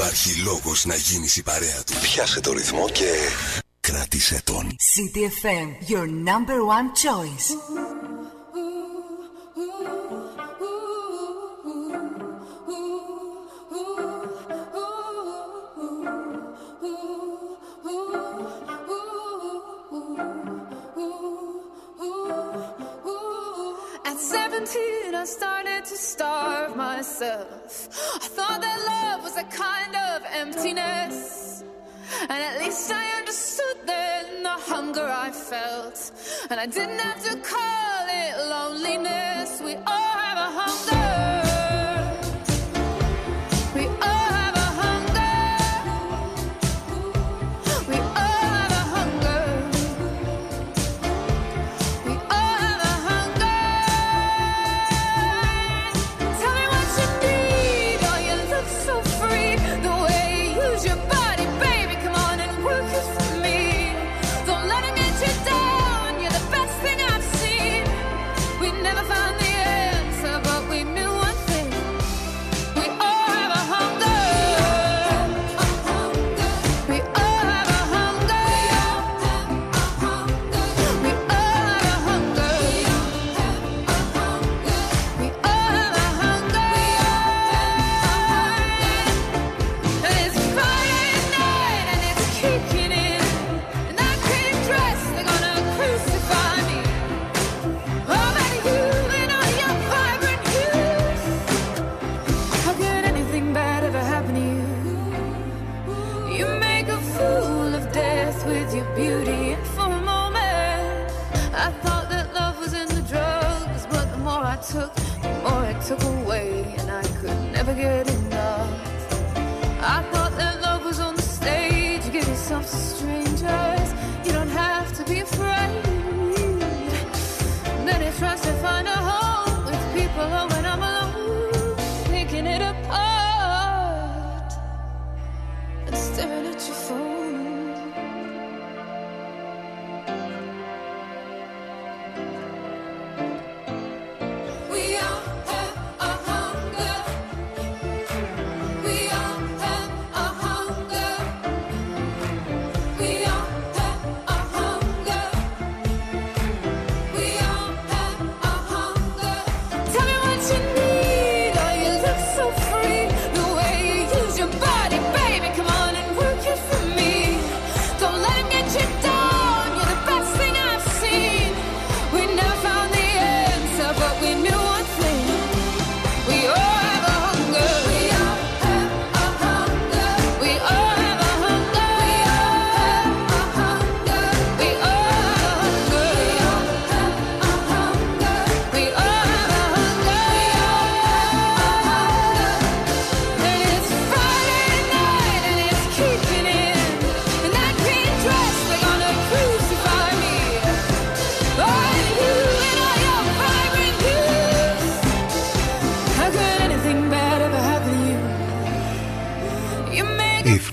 Υπάρχει λόγος να γίνεις η παρέα του. Πιάσε το ρυθμό και κράτησε τον. CTFM, your number one choice. And at least I understood then the hunger I felt. And I didn't have to call it loneliness. We all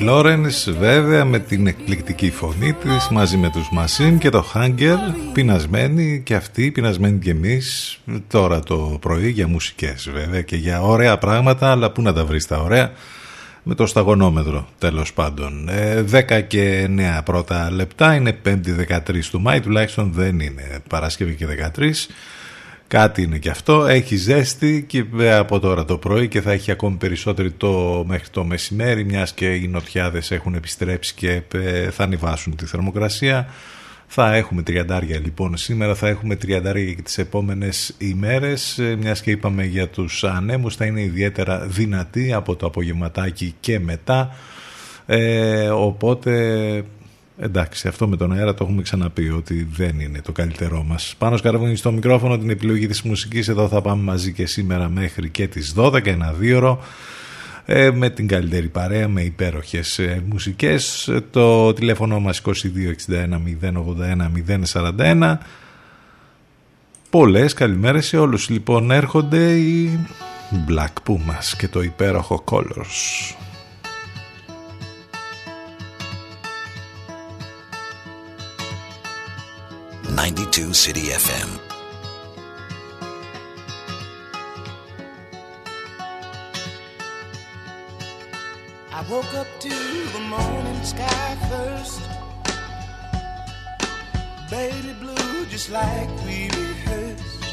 Λόρενς βέβαια με την εκπληκτική φωνή της μαζί με τους Μασίν και το Χάγκερ πεινασμένοι και αυτοί πεινασμένοι και εμείς τώρα το πρωί για μουσικές βέβαια και για ωραία πράγματα αλλά πού να τα βρεις τα ωραία με το σταγονόμετρο τέλος πάντων. 10 ε, και 9 πρώτα λεπτά είναι 5η 13 του Μάη τουλάχιστον δεν είναι Παρασκευή και 13 Κάτι είναι και αυτό. Έχει ζέστη και από τώρα το πρωί και θα έχει ακόμη περισσότερο το, μέχρι το μεσημέρι μιας και οι νοτιάδες έχουν επιστρέψει και ε, θα ανεβάσουν τη θερμοκρασία. Θα έχουμε τριαντάρια λοιπόν σήμερα, θα έχουμε τριαντάρια και τις επόμενες ημέρες, ε, μιας και είπαμε για τους ανέμους θα είναι ιδιαίτερα δυνατοί από το απογευματάκι και μετά. Ε, οπότε Εντάξει, αυτό με τον αέρα το έχουμε ξαναπεί ότι δεν είναι το καλύτερό μας. Πάνω σκαρβούνι στο μικρόφωνο την επιλογή της μουσικής. Εδώ θα πάμε μαζί και σήμερα μέχρι και τις 12, ένα δύο ε, με την καλύτερη παρέα, με υπέροχες ε, μουσικές. Το τηλέφωνο μας 2261 081 041. Πολλές καλημέρες σε όλους. Λοιπόν έρχονται οι Black Pumas και το υπέροχο Colors. 92 City FM. I woke up to the morning sky first. Baby blue, just like we rehearsed.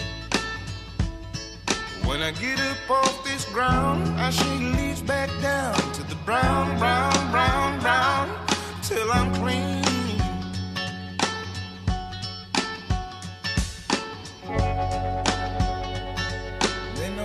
When I get up off this ground, I shake leaves back down to the brown, brown, brown, brown, till I'm clean.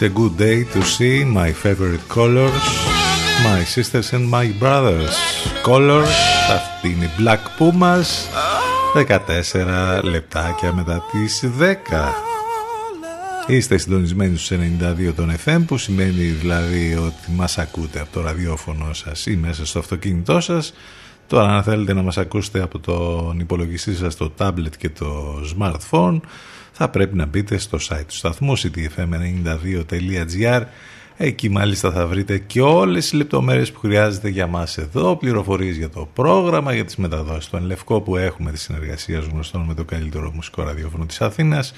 It's a good day to see my favorite colors, my sisters and my brothers. Colors, αυτή είναι η Black Pumas, 14 λεπτάκια μετά τις 10. Είστε συντονισμένοι στους 92 των FM που σημαίνει δηλαδή ότι μας ακούτε από το ραδιόφωνο σας ή μέσα στο αυτοκίνητό σας. Τώρα αν θέλετε να μας ακούσετε από τον υπολογιστή σας, το tablet και το smartphone θα πρέπει να μπείτε στο site του σταθμού ctfm92.gr Εκεί μάλιστα θα βρείτε και όλες τις λεπτομέρειες που χρειάζεται για μας εδώ, πληροφορίες για το πρόγραμμα, για τις μεταδόσεις του Ενλευκό που έχουμε τη συνεργασία γνωστών με το καλύτερο μουσικό ραδιόφωνο της Αθήνας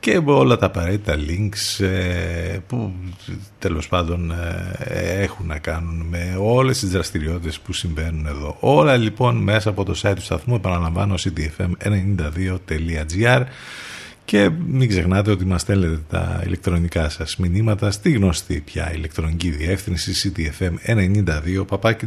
και όλα τα απαραίτητα links ε, που τέλος πάντων ε, έχουν να κάνουν με όλες τις δραστηριότητες που συμβαίνουν εδώ. Όλα λοιπόν μέσα από το site του σταθμού επαναλαμβάνω ctfm92.gr και μην ξεχνάτε ότι μας στέλετε τα ηλεκτρονικά σας μηνύματα στη γνωστή πια ηλεκτρονική διεύθυνση ctfm92-gmail.com παπάκι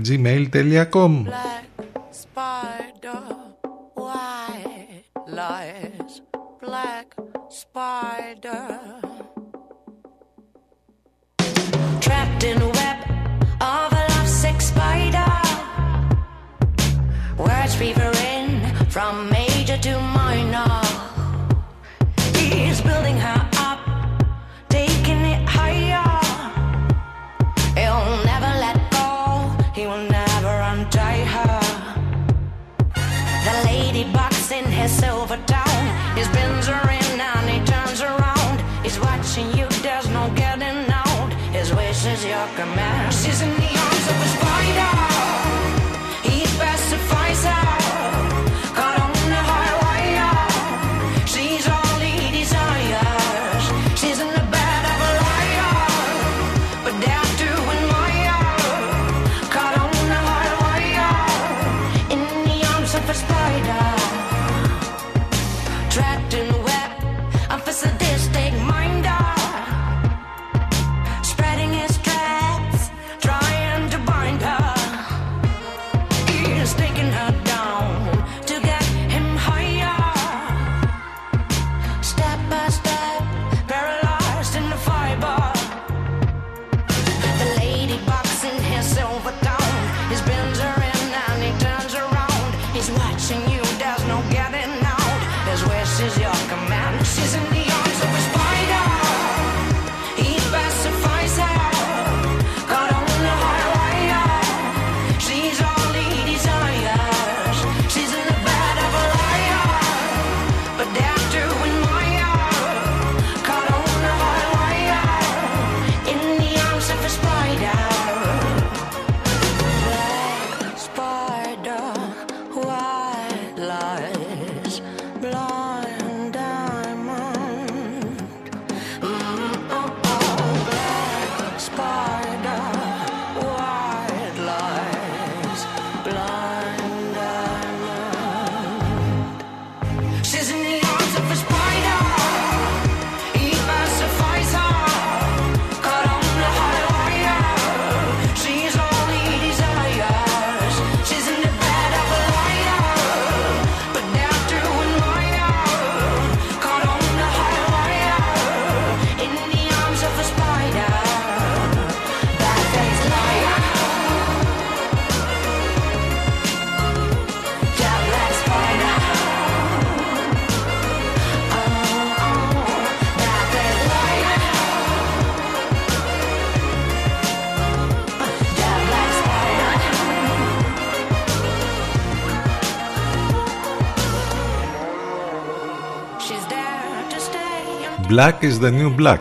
Black is the new black.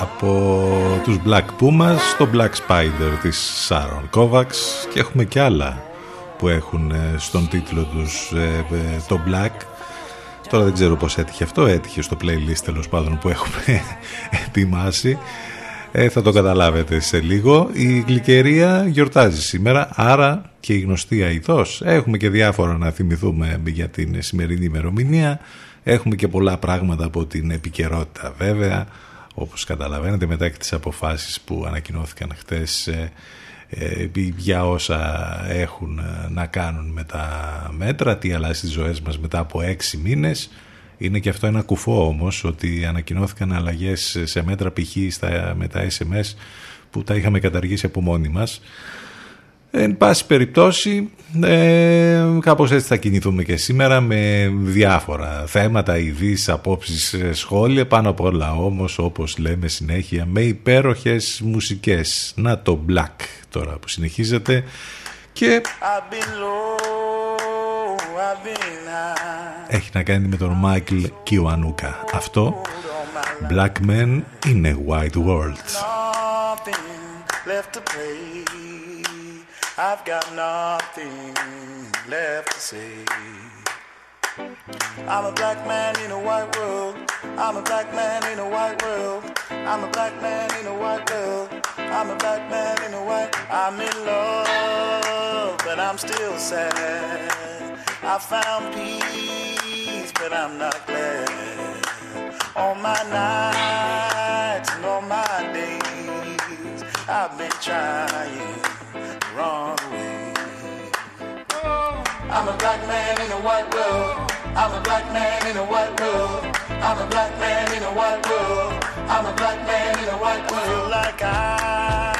Από τους Black Pumas στο Black Spider της Sharon Kovacs. Και έχουμε και άλλα που έχουν ε, στον τίτλο τους ε, ε, το Black. Τώρα δεν ξέρω πως έτυχε αυτό. Έτυχε στο playlist τέλος πάντων που έχουμε ετοιμάσει. Ε, θα το καταλάβετε σε λίγο. Η γλυκερία γιορτάζει σήμερα άρα και η γνωστή αηδός έχουμε και διάφορα να θυμηθούμε για την σημερινή ημερομηνία Έχουμε και πολλά πράγματα από την επικαιρότητα βέβαια όπως καταλαβαίνετε μετά και τις αποφάσεις που ανακοινώθηκαν χτες ε, ε, για όσα έχουν ε, να κάνουν με τα μέτρα, τι αλλάζει στις ζωές μας μετά από έξι μήνες. Είναι και αυτό ένα κουφό όμως ότι ανακοινώθηκαν αλλαγές σε μέτρα π.χ. Στα, με τα SMS που τα είχαμε καταργήσει από μόνοι μας. Εν πάση περιπτώσει, ε, κάπως έτσι θα κινηθούμε και σήμερα με διάφορα θέματα, ειδήσεις, απόψεις, ε, σχόλια, πάνω απ' όλα όμως, όπως λέμε συνέχεια, με υπέροχες μουσικές. Να το Black τώρα που συνεχίζεται και I've been low, I've been high. έχει να κάνει με τον Μάικλ Κιουανούκα. Αυτό, Black Men in a White World. Nothing left to pay. I've got nothing left to say. I'm a black man in a white world. I'm a black man in a white world. I'm a black man in a white world. I'm a black man in a white. I'm in love, but I'm still sad. I found peace, but I'm not glad. All my nights and all my days, I've been trying the wrong way. I'm a black man in a white world. I'm a black man in a white world. I'm a black man in a white world. I'm a black man in a white world. Like I've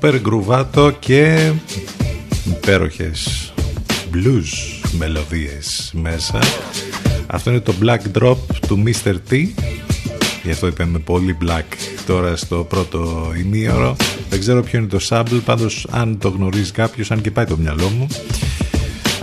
Σούπερ γκρουβάτο και υπέροχες blues μελωδίες μέσα. Αυτό είναι το Black Drop του Mr. T. Γι' αυτό είπαμε πολύ black τώρα στο πρώτο ημίωρο. Δεν ξέρω ποιο είναι το sample, πάντως αν το γνωρίζει κάποιος, αν και πάει το μυαλό μου,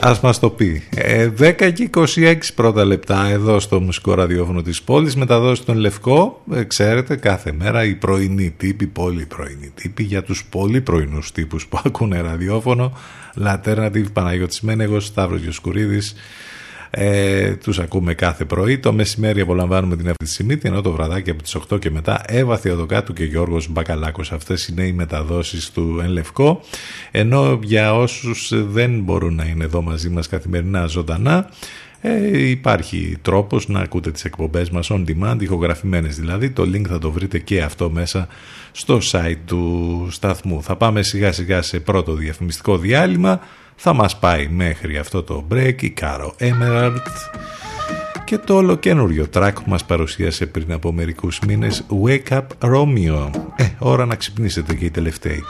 ας μας το πει. Ε, 10 και 26 πρώτα λεπτά εδώ στο μουσικό ραδιόφωνο της πόλης, μεταδόση τον Λευκό, ε, ξέρετε κάθε μέρα η πρωινή τύπη, πολύ πρωινή τύπη για τους πολύ πρωινούς τύπους που ακούνε ραδιόφωνο, Λατέρνα Τύπη Παναγιώτης Μένεγος, Σταύρος Γιοσκουρίδης, ε, ακούμε κάθε πρωί. Το μεσημέρι απολαμβάνουμε την αυτή τη στιγμή, ενώ το βραδάκι από τις 8 και μετά Εύα Θεοδοκάτου και Γιώργος Μπακαλάκος. Αυτές είναι οι μεταδόσεις του Εν Λευκό. Ενώ για όσους δεν μπορούν να είναι εδώ μαζί μας καθημερινά ζωντανά, ε, υπάρχει τρόπος να ακούτε τις εκπομπές μας on demand, ηχογραφημένες δηλαδή. Το link θα το βρείτε και αυτό μέσα στο site του σταθμού. Θα πάμε σιγά σιγά σε πρώτο διαφημιστικό διάλειμμα θα μας πάει μέχρι αυτό το break η Caro Emerald και το όλο καινούριο track που μας παρουσίασε πριν από μερικούς μήνες Wake Up Romeo. Ε, ώρα να ξυπνήσετε και οι τελευταίοι.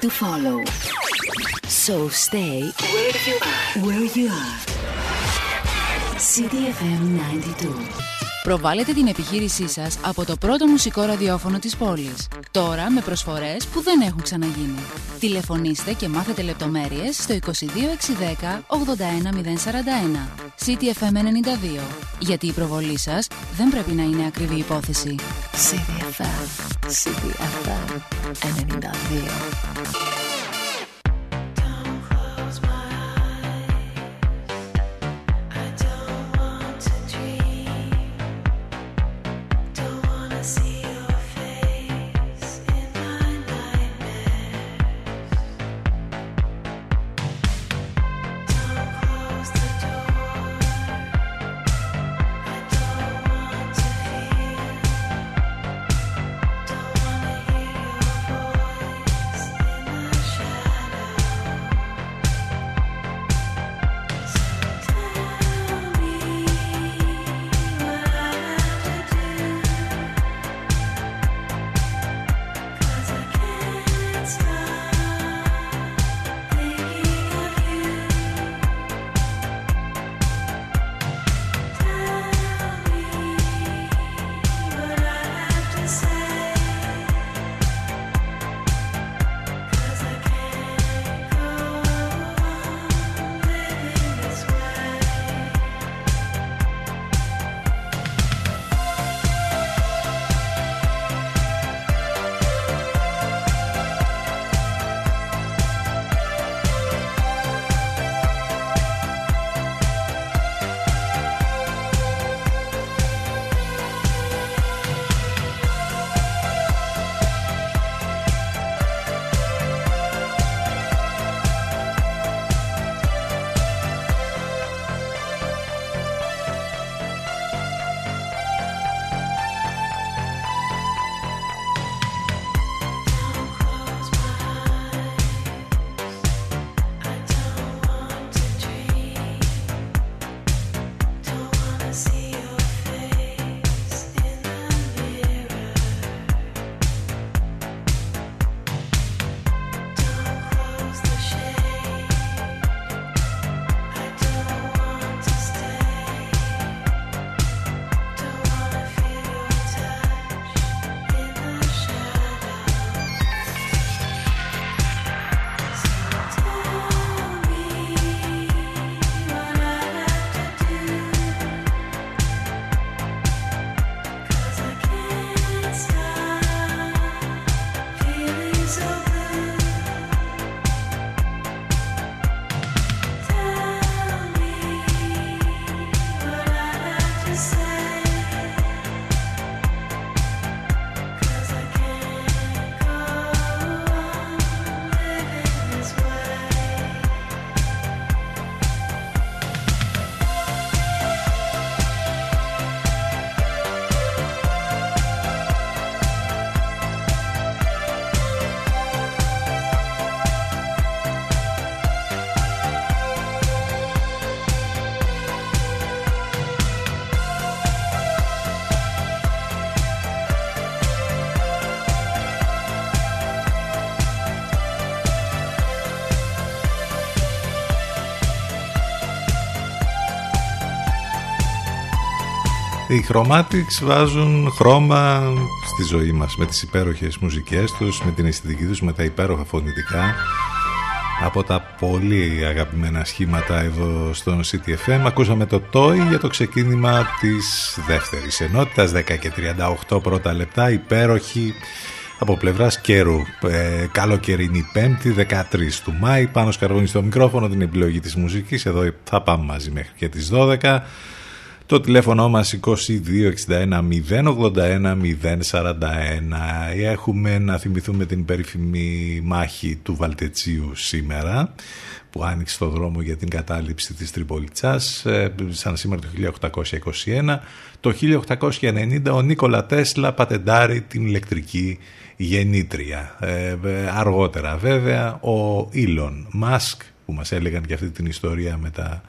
προβάλετε Προβάλλετε την επιχείρησή σας από το πρώτο μουσικό ραδιόφωνο της πόλης. Τώρα με προσφορές που δεν έχουν ξαναγίνει. Τηλεφωνήστε και μάθετε λεπτομέρειες στο 22610 81041. CTFM92. Γιατί η προβολή σας δεν πρέπει να είναι ακριβή υπόθεση. CTFM, CTFM 92. Οι Chromatics βάζουν χρώμα στη ζωή μας με τις υπέροχες μουσικές τους, με την αισθητική τους, με τα υπέροχα φωνητικά. Από τα πολύ αγαπημένα σχήματα εδώ στο CTFM ακούσαμε το TOY για το ξεκίνημα της δεύτερης ενότητας 10 και 38 πρώτα λεπτά υπέροχη από πλευράς καιρού. Ε, καλοκαιρινή πέμπτη 13 του Μάη πάνω σκαρβούνι στο μικρόφωνο την επιλογή της μουσικής. Εδώ θα πάμε μαζί μέχρι και τις 12 το τηλέφωνο μας 2261 081 041 Έχουμε να θυμηθούμε την περίφημη μάχη του Βαλτετσίου σήμερα που άνοιξε το δρόμο για την κατάληψη της Τριπολιτσάς ε, σαν σήμερα το 1821 το 1890 ο Νίκολα Τέσλα πατεντάρει την ηλεκτρική γεννήτρια. Ε, ε, αργότερα βέβαια ο Ήλον Μάσκ που μας έλεγαν και αυτή την ιστορία με τα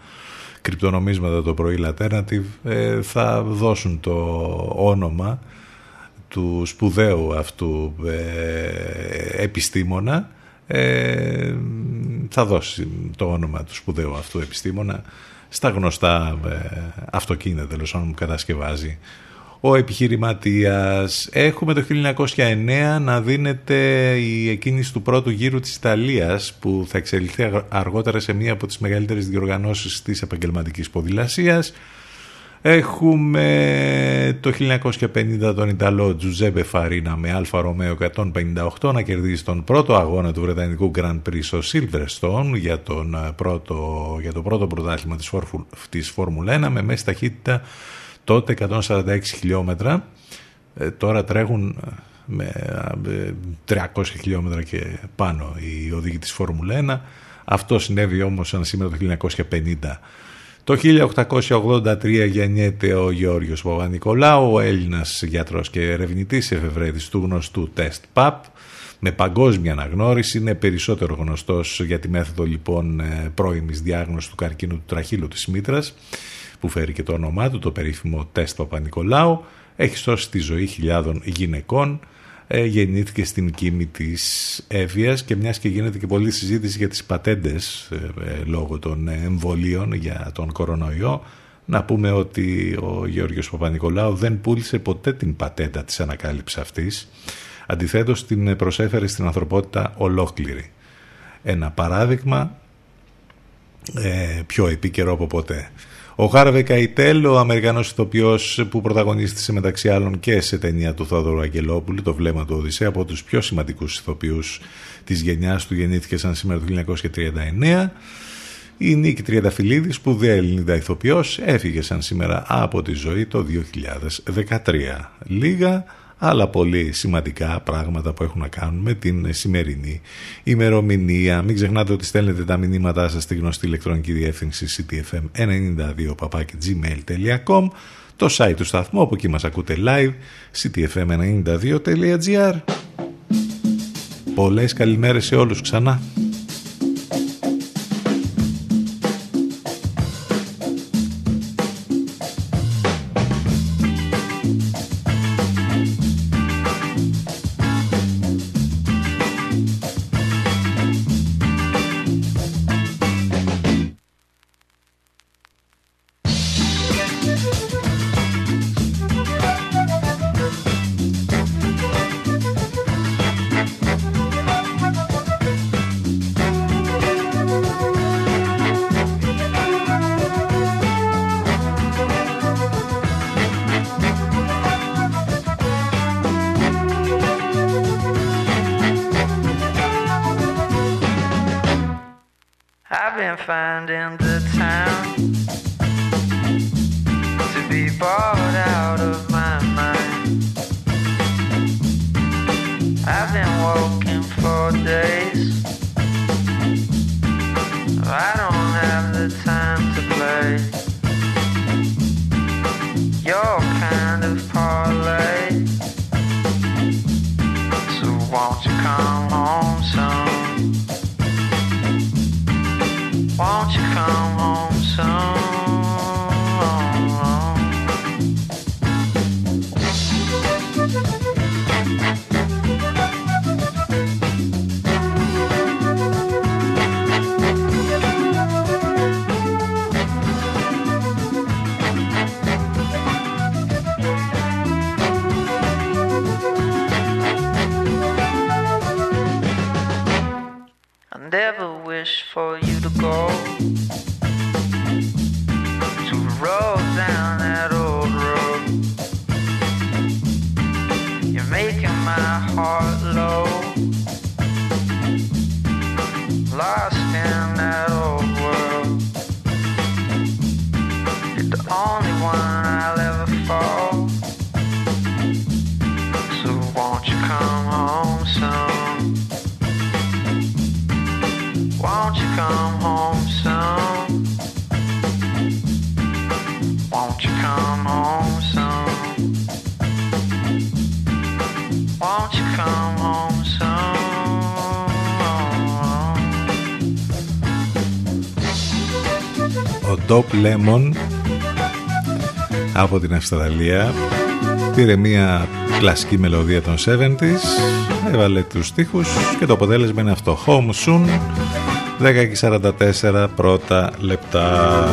κρυπτονομίσματα το πρωί Alternative ε, θα δώσουν το όνομα του σπουδαίου αυτού ε, επιστήμονα. Ε, θα δώσει το όνομα του σπουδαίου αυτού επιστήμονα στα γνωστά αυτοκίνητα τέλος που κατασκευάζει ο επιχειρηματίας. Έχουμε το 1909 να δίνεται η εκκίνηση του πρώτου γύρου της Ιταλίας που θα εξελιχθεί αργότερα σε μία από τις μεγαλύτερες διοργανώσεις της επαγγελματικής ποδηλασίας. Έχουμε το 1950 τον Ιταλό Τζουζέπε Φαρίνα με Alfa Romeo 158 να κερδίσει τον πρώτο αγώνα του Βρετανικού Grand Prix στο Silverstone για, τον ε, πρώτο, για το πρώτο πρωτάθλημα της, Φόρφου, της Φόρμουλα 1 με μέση ταχύτητα τότε 146 χιλιόμετρα. Ε, τώρα τρέχουν ε, με 300 χιλιόμετρα και πάνω οι οδηγοί της Φόρμουλα 1. Αυτό συνέβη όμως σαν σήμερα το 1950 το 1883 γεννιέται ο Γιώργος Παπα-Νικολάου, ο Έλληνας γιατρός και ερευνητής εφευρέτης του γνωστού τεστ ΠΑΠ, με παγκόσμια αναγνώριση, είναι περισσότερο γνωστός για τη μέθοδο λοιπόν ε, πρώιμης διάγνωσης του καρκίνου του τραχύλου της μήτρας, που φέρει και το όνομά του, το περίφημο τεστ Παπα-Νικολάου, έχει σώσει τη ζωή χιλιάδων γυναικών, ε, γεννήθηκε στην κήμη της Εύβοιας και μιας και γίνεται και πολλή συζήτηση για τις πατέντες ε, ε, λόγω των εμβολίων για τον κορονοϊό. Να πούμε ότι ο Γεώργιος Παπα-Νικολάου δεν πούλησε ποτέ την πατέντα της ανακάλυψης αυτής. Αντιθέτως την προσέφερε στην ανθρωπότητα ολόκληρη. Ένα παράδειγμα ε, πιο επίκαιρο από ποτέ ο Χάρβε Καϊτέλ, ο Αμερικανός ηθοποιός που πρωταγωνίστησε μεταξύ άλλων και σε ταινία του Θόδωρου Αγγελόπουλου, το βλέμμα του Οδυσσέα, από τους πιο σημαντικούς ηθοποιούς της γενιάς του, γεννήθηκε σαν σήμερα το 1939. Η Νίκη Τριανταφυλλίδης, σπουδαία Ελληνίδα ηθοποιός, έφυγε σαν σήμερα από τη ζωή το 2013. Λίγα αλλά πολύ σημαντικά πράγματα που έχουν να κάνουν με την σημερινή ημερομηνία. Μην ξεχνάτε ότι στέλνετε τα μηνύματά σας στη γνωστή ηλεκτρονική διεύθυνση ctfm92.gmail.com το site του σταθμού, από εκεί μας ακούτε live, ctfm92.gr Πολλές καλημέρες σε όλους ξανά. Dope Lemon από την Αυστραλία πήρε μια κλασική μελωδία των 70s έβαλε τους στίχους και το αποτέλεσμα είναι αυτό. Home Soon 10 και 44 πρώτα λεπτά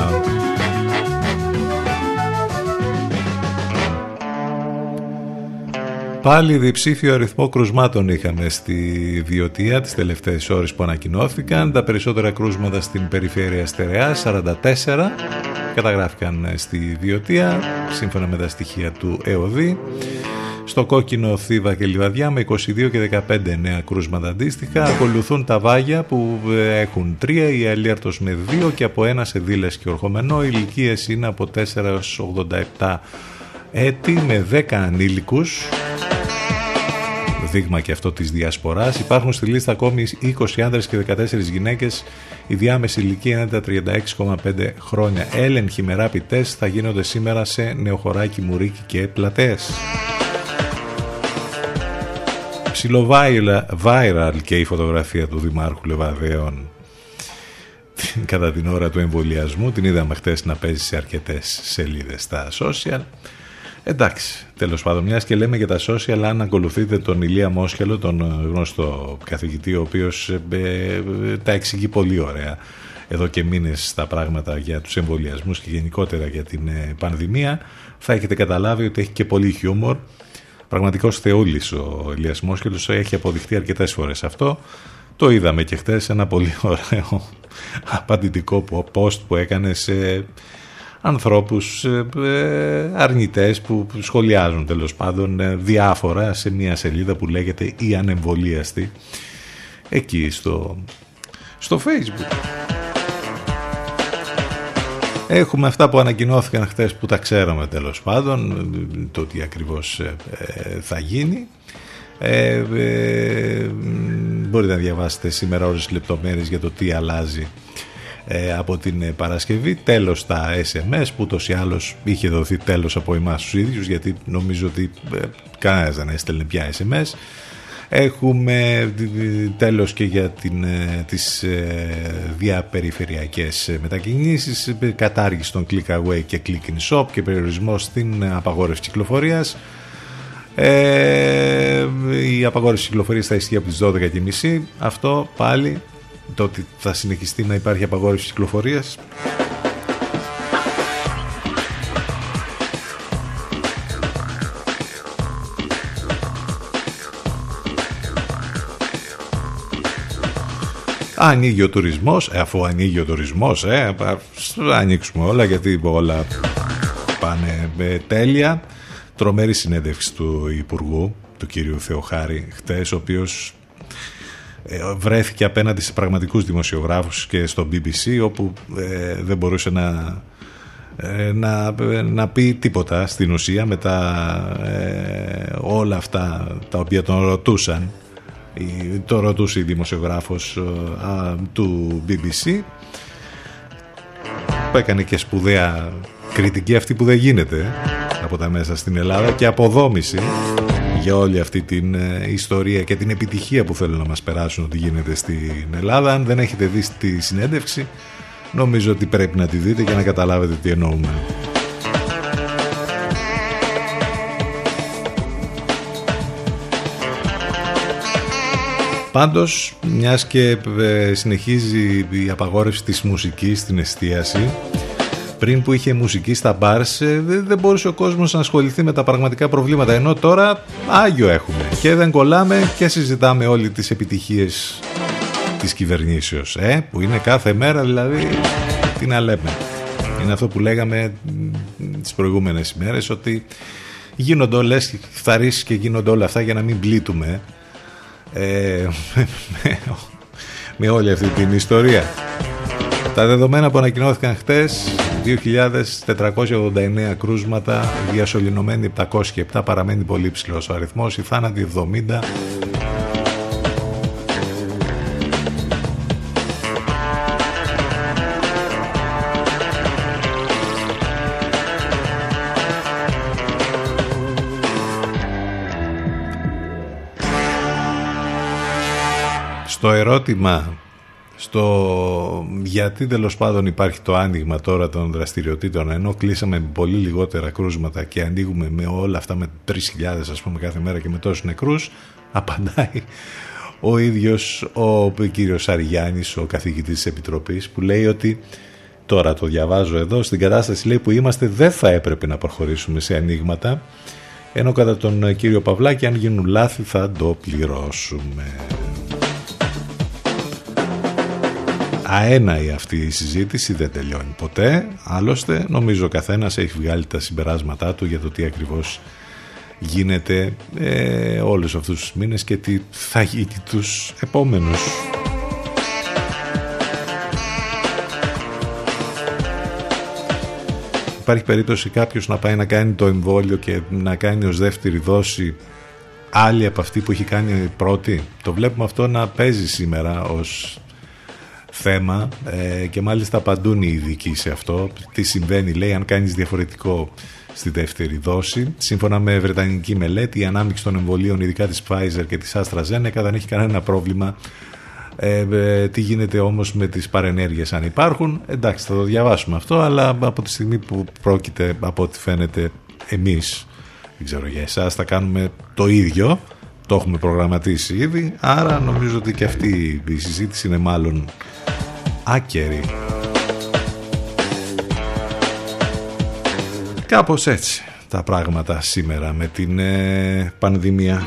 Πάλι διψήφιο αριθμό κρουσμάτων είχαμε στη Βιωτία τις τελευταίες ώρες που ανακοινώθηκαν. Τα περισσότερα κρούσματα στην περιφέρεια Στερεά, 44. καταγράφηκαν στη Διωτία σύμφωνα με τα στοιχεία του ΕΟΔΗ. Στο κόκκινο Θήβα και Λιβαδιά με 22 και 15 νέα κρούσματα αντίστοιχα. Ακολουθούν τα Βάγια που ε, έχουν 3, η Αλίαρτος με 2 και από 1 σε Δήλες και Ορχομενό. Οι ηλικίες είναι από 4 έως 87 έτη με 10 ανήλικους δείγμα και αυτό της διασποράς. Υπάρχουν στη λίστα ακόμη 20 άνδρες και 14 γυναίκες. Η διάμεση ηλικία είναι τα 36,5 χρόνια. Έλεγχοι με rapid test θα γίνονται σήμερα σε Νεοχωράκι, Μουρίκι και Πλατές. Ψιλο viral και η φωτογραφία του Δημάρχου Λεβαδέων κατά την ώρα του εμβολιασμού. Την είδαμε χτες να παίζει σε αρκετές σελίδες στα social. Εντάξει, τέλος πάντων, μιας και λέμε για τα social, αν ακολουθείτε τον Ηλία Μόσχελο, τον γνωστό καθηγητή, ο οποίος ε, ε, τα εξηγεί πολύ ωραία εδώ και μήνες τα πράγματα για τους εμβολιασμούς και γενικότερα για την ε, πανδημία, θα έχετε καταλάβει ότι έχει και πολύ χιούμορ. Πραγματικός θεούλης ο Ηλίας Μόσχελος, έχει αποδειχτεί αρκετές φορές αυτό. Το είδαμε και χτες ένα πολύ ωραίο απαντητικό post που έκανε σε ανθρώπους ε, ε, αρνητές που σχολιάζουν τέλος πάντων ε, διάφορα σε μια σελίδα που λέγεται «Η Ανεμβολίαστη» εκεί στο, στο facebook. Έχουμε αυτά που ανακοινώθηκαν χθες που τα ξέραμε τέλος πάντων, το τι ακριβώς θα γίνει. Ε, μπορείτε να διαβάσετε σήμερα όλες τις λεπτομέρειες για το τι αλλάζει ε, από την ε, Παρασκευή. Τέλος τα SMS που ούτως ή άλλως είχε δοθεί τέλος από εμάς τους ίδιους γιατί νομίζω ότι ε, κανένας δεν έστελνε πια SMS. Έχουμε τέλος και για την, τις διαπεριφερειακές μετακινήσεις, κατάργηση των click away και click in shop και περιορισμό στην απαγόρευση κυκλοφορίας. Ε, η απαγόρευση κυκλοφορίας θα ισχύει από τις 12.30. Αυτό πάλι το ότι θα συνεχιστεί να υπάρχει απαγόρευση κυκλοφορίας Ανοίγει ο τουρισμός, ε, αφού ανοίγει ο τουρισμός, ε, ανοίξουμε όλα γιατί όλα πάνε ε, τέλεια. Τρομερή συνέντευξη του Υπουργού, του κύριου Θεοχάρη, χτες, ο οποίος ε, βρέθηκε απέναντι σε πραγματικούς δημοσιογράφους και στο BBC όπου ε, δεν μπορούσε να, ε, να, να πει τίποτα στην ουσία με όλα αυτά τα οποία τον ρωτούσαν το ρωτούσε η δημοσιογράφος του BBC που έκανε και σπουδαία κριτική αυτή που δεν γίνεται από τα μέσα στην Ελλάδα και αποδόμηση για όλη αυτή την ε, ιστορία και την επιτυχία που θέλουν να μας περάσουν ότι γίνεται στην Ελλάδα. Αν δεν έχετε δει τη συνέντευξη, νομίζω ότι πρέπει να τη δείτε για να καταλάβετε τι εννοούμε. Πάντως, μιας και ε, συνεχίζει η απαγόρευση της μουσικής στην εστίαση, πριν που είχε μουσική στα μπάρς ε, δεν μπορούσε ο κόσμος να ασχοληθεί με τα πραγματικά προβλήματα ενώ τώρα άγιο έχουμε. Και δεν κολλάμε και συζητάμε όλοι τις επιτυχίες της κυβερνήσεως ε, που είναι κάθε μέρα δηλαδή τι να λέμε. Είναι αυτό που λέγαμε τις προηγούμενες ημέρες ότι γίνονται όλες θαρρήσεις και γίνονται όλα αυτά για να μην πλήττουμε ε, με, με όλη αυτή την ιστορία τα δεδομένα που ανακοινώθηκαν χτες 2.489 κρούσματα, διασωληνωμένοι 707, παραμένει πολύ ψηλός ο αριθμός, οι θάνατοι 70. Στο ερώτημα στο γιατί τέλος πάντων υπάρχει το άνοιγμα τώρα των δραστηριοτήτων ενώ κλείσαμε με πολύ λιγότερα κρούσματα και ανοίγουμε με όλα αυτά με 3.000 ας πούμε κάθε μέρα και με τόσους νεκρούς απαντάει ο ίδιος ο κύριος Αριάννης ο καθηγητής της Επιτροπής που λέει ότι τώρα το διαβάζω εδώ στην κατάσταση λέει που είμαστε δεν θα έπρεπε να προχωρήσουμε σε ανοίγματα ενώ κατά τον κύριο Παυλάκη αν γίνουν λάθη θα το πληρώσουμε αέναη αυτή η συζήτηση δεν τελειώνει ποτέ άλλωστε νομίζω ο καθένας έχει βγάλει τα συμπεράσματά του για το τι ακριβώς γίνεται ε, όλους αυτούς τους μήνες και τι θα γίνει τους επόμενους Υπάρχει περίπτωση κάποιος να πάει να κάνει το εμβόλιο και να κάνει ως δεύτερη δόση άλλη από αυτή που έχει κάνει πρώτη. Το βλέπουμε αυτό να παίζει σήμερα ως θέμα ε, και μάλιστα απαντούν οι ειδικοί σε αυτό. Τι συμβαίνει, λέει, αν κάνεις διαφορετικό στη δεύτερη δόση. Σύμφωνα με βρετανική μελέτη, η ανάμειξη των εμβολίων, ειδικά της Pfizer και της AstraZeneca, δεν έχει κανένα πρόβλημα. Ε, ε, τι γίνεται όμως με τις παρενέργειες αν υπάρχουν; Εντάξει θα το διαβάσουμε αυτό αλλά από τη στιγμή που πρόκειται από ό,τι φαίνεται εμείς δεν ξέρω για εσάς θα κάνουμε το ίδιο το έχουμε προγραμματίσει ήδη άρα νομίζω ότι και αυτή η συζήτηση είναι μάλλον άκερη. Κάπως έτσι τα πράγματα σήμερα με την ε, πανδημία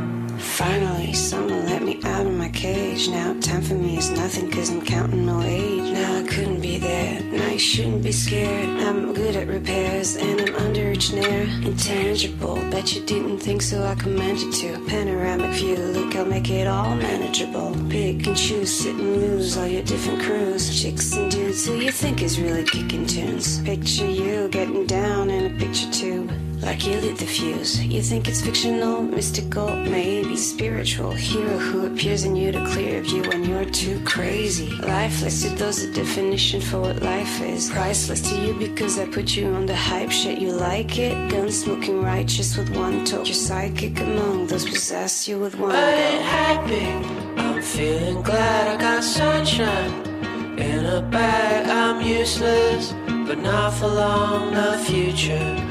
Finally, someone let me out of my cage. Now, time for me is nothing, cause I'm counting no age. Now, I couldn't be there. Now, you shouldn't be scared. I'm good at repairs, and I'm under each nair. Intangible, bet you didn't think so. I commend you to. Panoramic view, look, I'll make it all manageable. Pick and choose, sit and lose all your different crews. Chicks and dudes who you think is really kicking tunes. Picture you getting down in a picture tube. Like you lit the fuse. You think it's fictional, mystical, maybe spiritual. Hero who appears in you to clear of you when you're too crazy. Lifeless to those a definition for what life is. Priceless to you because I put you on the hype shit. You like it? Gun smoking righteous with one toe. You're psychic among those possess you with one I ain't go. happy. I'm feeling glad I got sunshine in a bag. I'm useless, but not for long. The future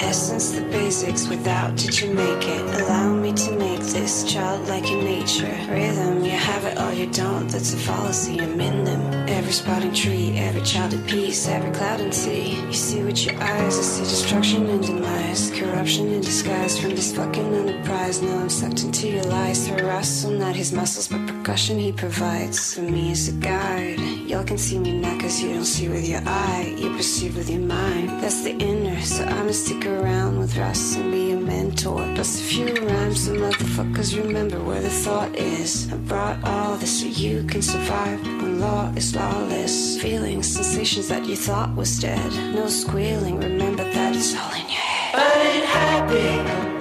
Essence, the basics, without did you make it? Allow me to make this childlike in nature. Rhythm, you have it or you don't, that's a fallacy, I'm in them. Every sprouting tree, every child at peace, every cloud and sea. You see with your eyes, I see destruction and demise. Corruption in disguise from this fucking enterprise. Now I'm sucked into your lies. Through wrestle, not his muscles, but percussion he provides. For me as a guide. Y'all can see me now cause you don't see with your eye. You perceive with your mind. That's the inner, so I'ma stick around with Russ and be a mentor. Plus a few rhymes, so motherfuckers remember where the thought is. I brought all this so you can survive when law is lawless. Feelings, sensations that you thought was dead. No squealing, remember that it's all in your head. I ain't happy.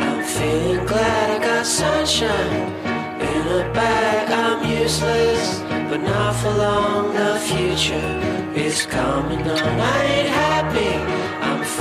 I'm feeling glad I got sunshine in a bag. I'm useless, but not for long. The future is coming on. I ain't happy.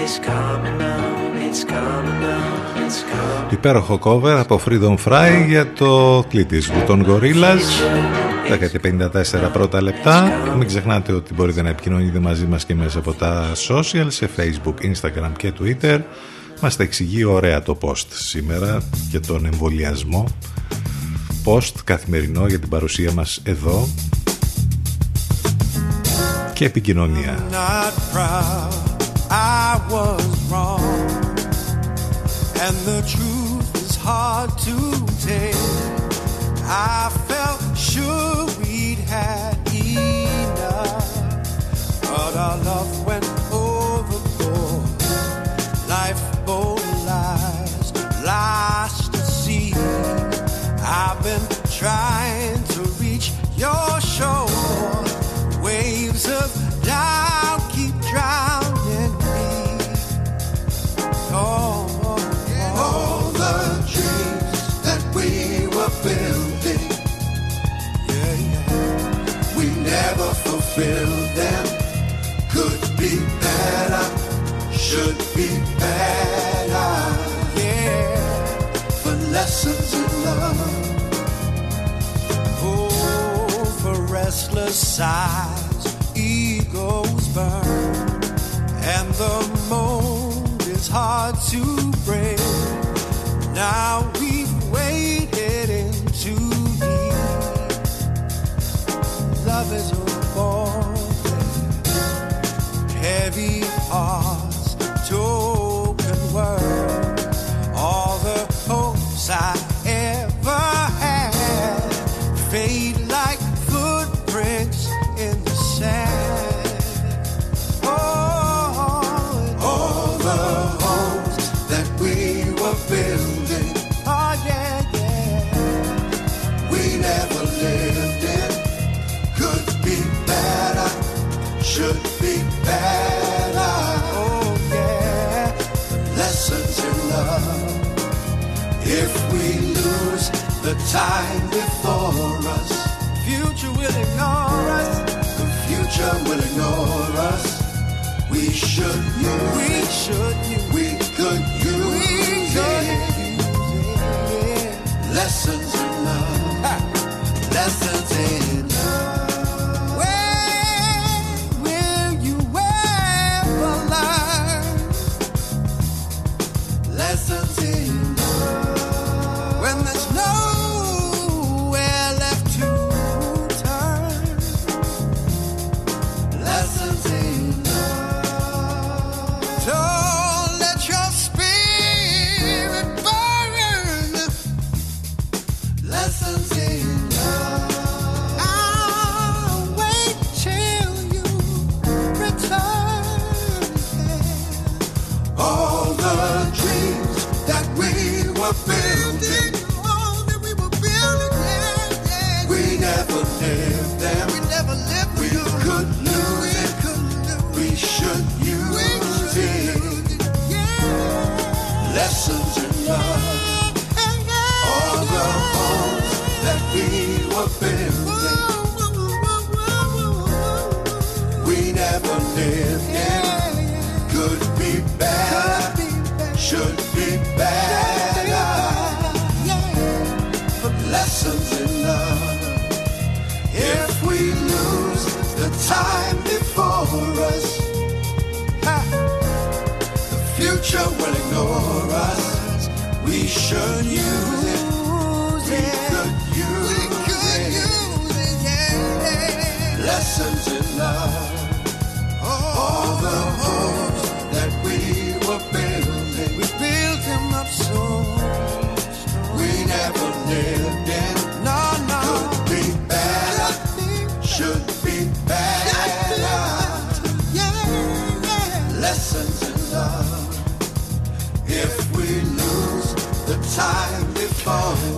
is coming on. It's coming on. It's coming. Υπέροχο cover από Freedom Fry για το Clint Eastwood των Gorillaz 10.54 πρώτα λεπτά Μην ξεχνάτε ότι μπορείτε να επικοινωνείτε μαζί μας και μέσα από τα social σε Facebook, Instagram και Twitter Μας τα εξηγεί ωραία το post σήμερα για τον εμβολιασμό Post καθημερινό για την παρουσία μας εδώ και επικοινωνία not proud. I was wrong. And the truth is hard to tell. I felt sure we'd had enough, but our love went overboard. Lifeboat lies lost at sea. I've been trying to reach your shore. Waves of fulfilled them. Could be better, should be better, yeah. For lessons in love, oh, for restless sighs, egos burn, and the mold is hard to the time before us, future will ignore us. The future will ignore us. We should use we should use we could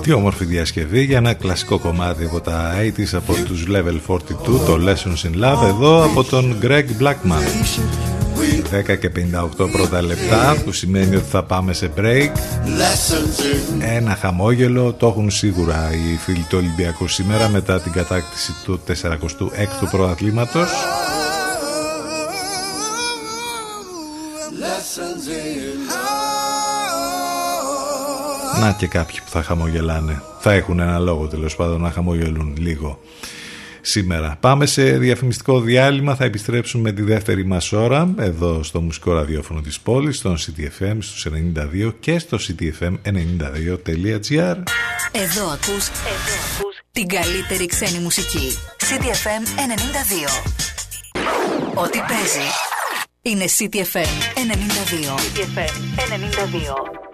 Τι όμορφη διασκευή για ένα κλασικό κομμάτι από τα 80s από τους Level 42, το Lessons in Love, εδώ από τον Greg Blackman. 10 και 58 πρώτα λεπτά, που σημαίνει ότι θα πάμε σε break. Lessons in Ένα χαμόγελο το έχουν σίγουρα οι φίλοι του Ολυμπιακού σήμερα μετά την κατάκτηση του 46ου πρωταθλήματος. Lessons in Να και κάποιοι που θα χαμογελάνε. Θα έχουν ένα λόγο τέλος πάντων να χαμογελούν λίγο σήμερα. Πάμε σε διαφημιστικό διάλειμμα. Θα επιστρέψουμε με τη δεύτερη μας ώρα εδώ στο μουσικό ραδιόφωνο της πόλης, στον CTFM στους 92 και στο ctfm92.gr. Εδώ ακούς, εδώ ακούς την καλύτερη ξένη μουσική. CDFM 92. Ό,τι παίζει είναι CTFM 92. CTFM 92.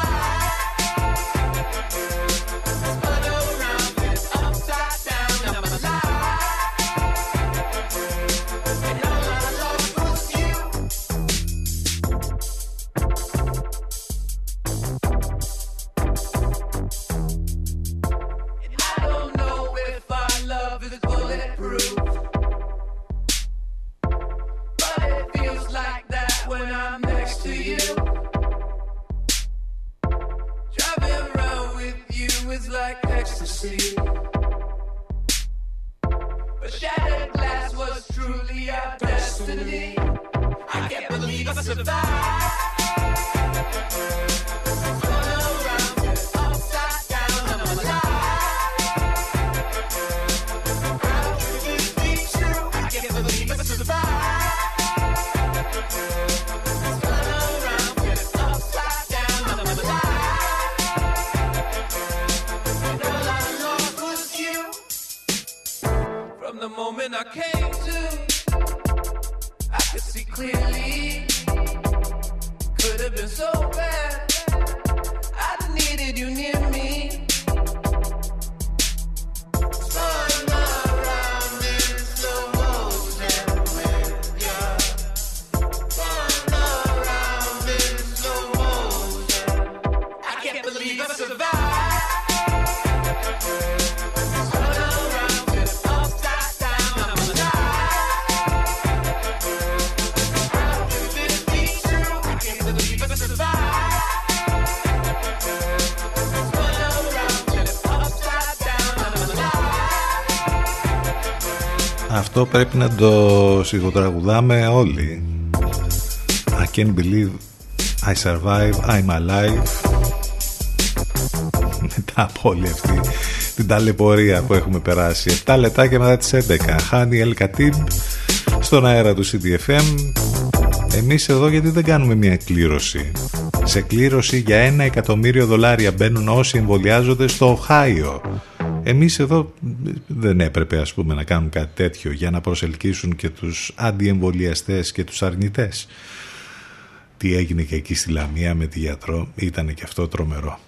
Αυτό πρέπει να το σιγοτραγουδάμε όλοι. I can't believe I survive, I'm alive. Μετά από όλη αυτή την ταλαιπωρία που έχουμε περάσει. 7 λεπτά και μετά τις 11. Χάνει El Khatib στον αέρα του CDFM. Εμείς εδώ γιατί δεν κάνουμε μια κλήρωση. Σε κλήρωση για ένα εκατομμύριο δολάρια μπαίνουν όσοι εμβολιάζονται στο Οχάιο. Εμείς εδώ δεν έπρεπε ας πούμε να κάνουν κάτι τέτοιο για να προσελκύσουν και τους αντιεμβολιαστές και τους αρνητές. Τι έγινε και εκεί στη Λαμία με τη γιατρό ήταν και αυτό τρομερό.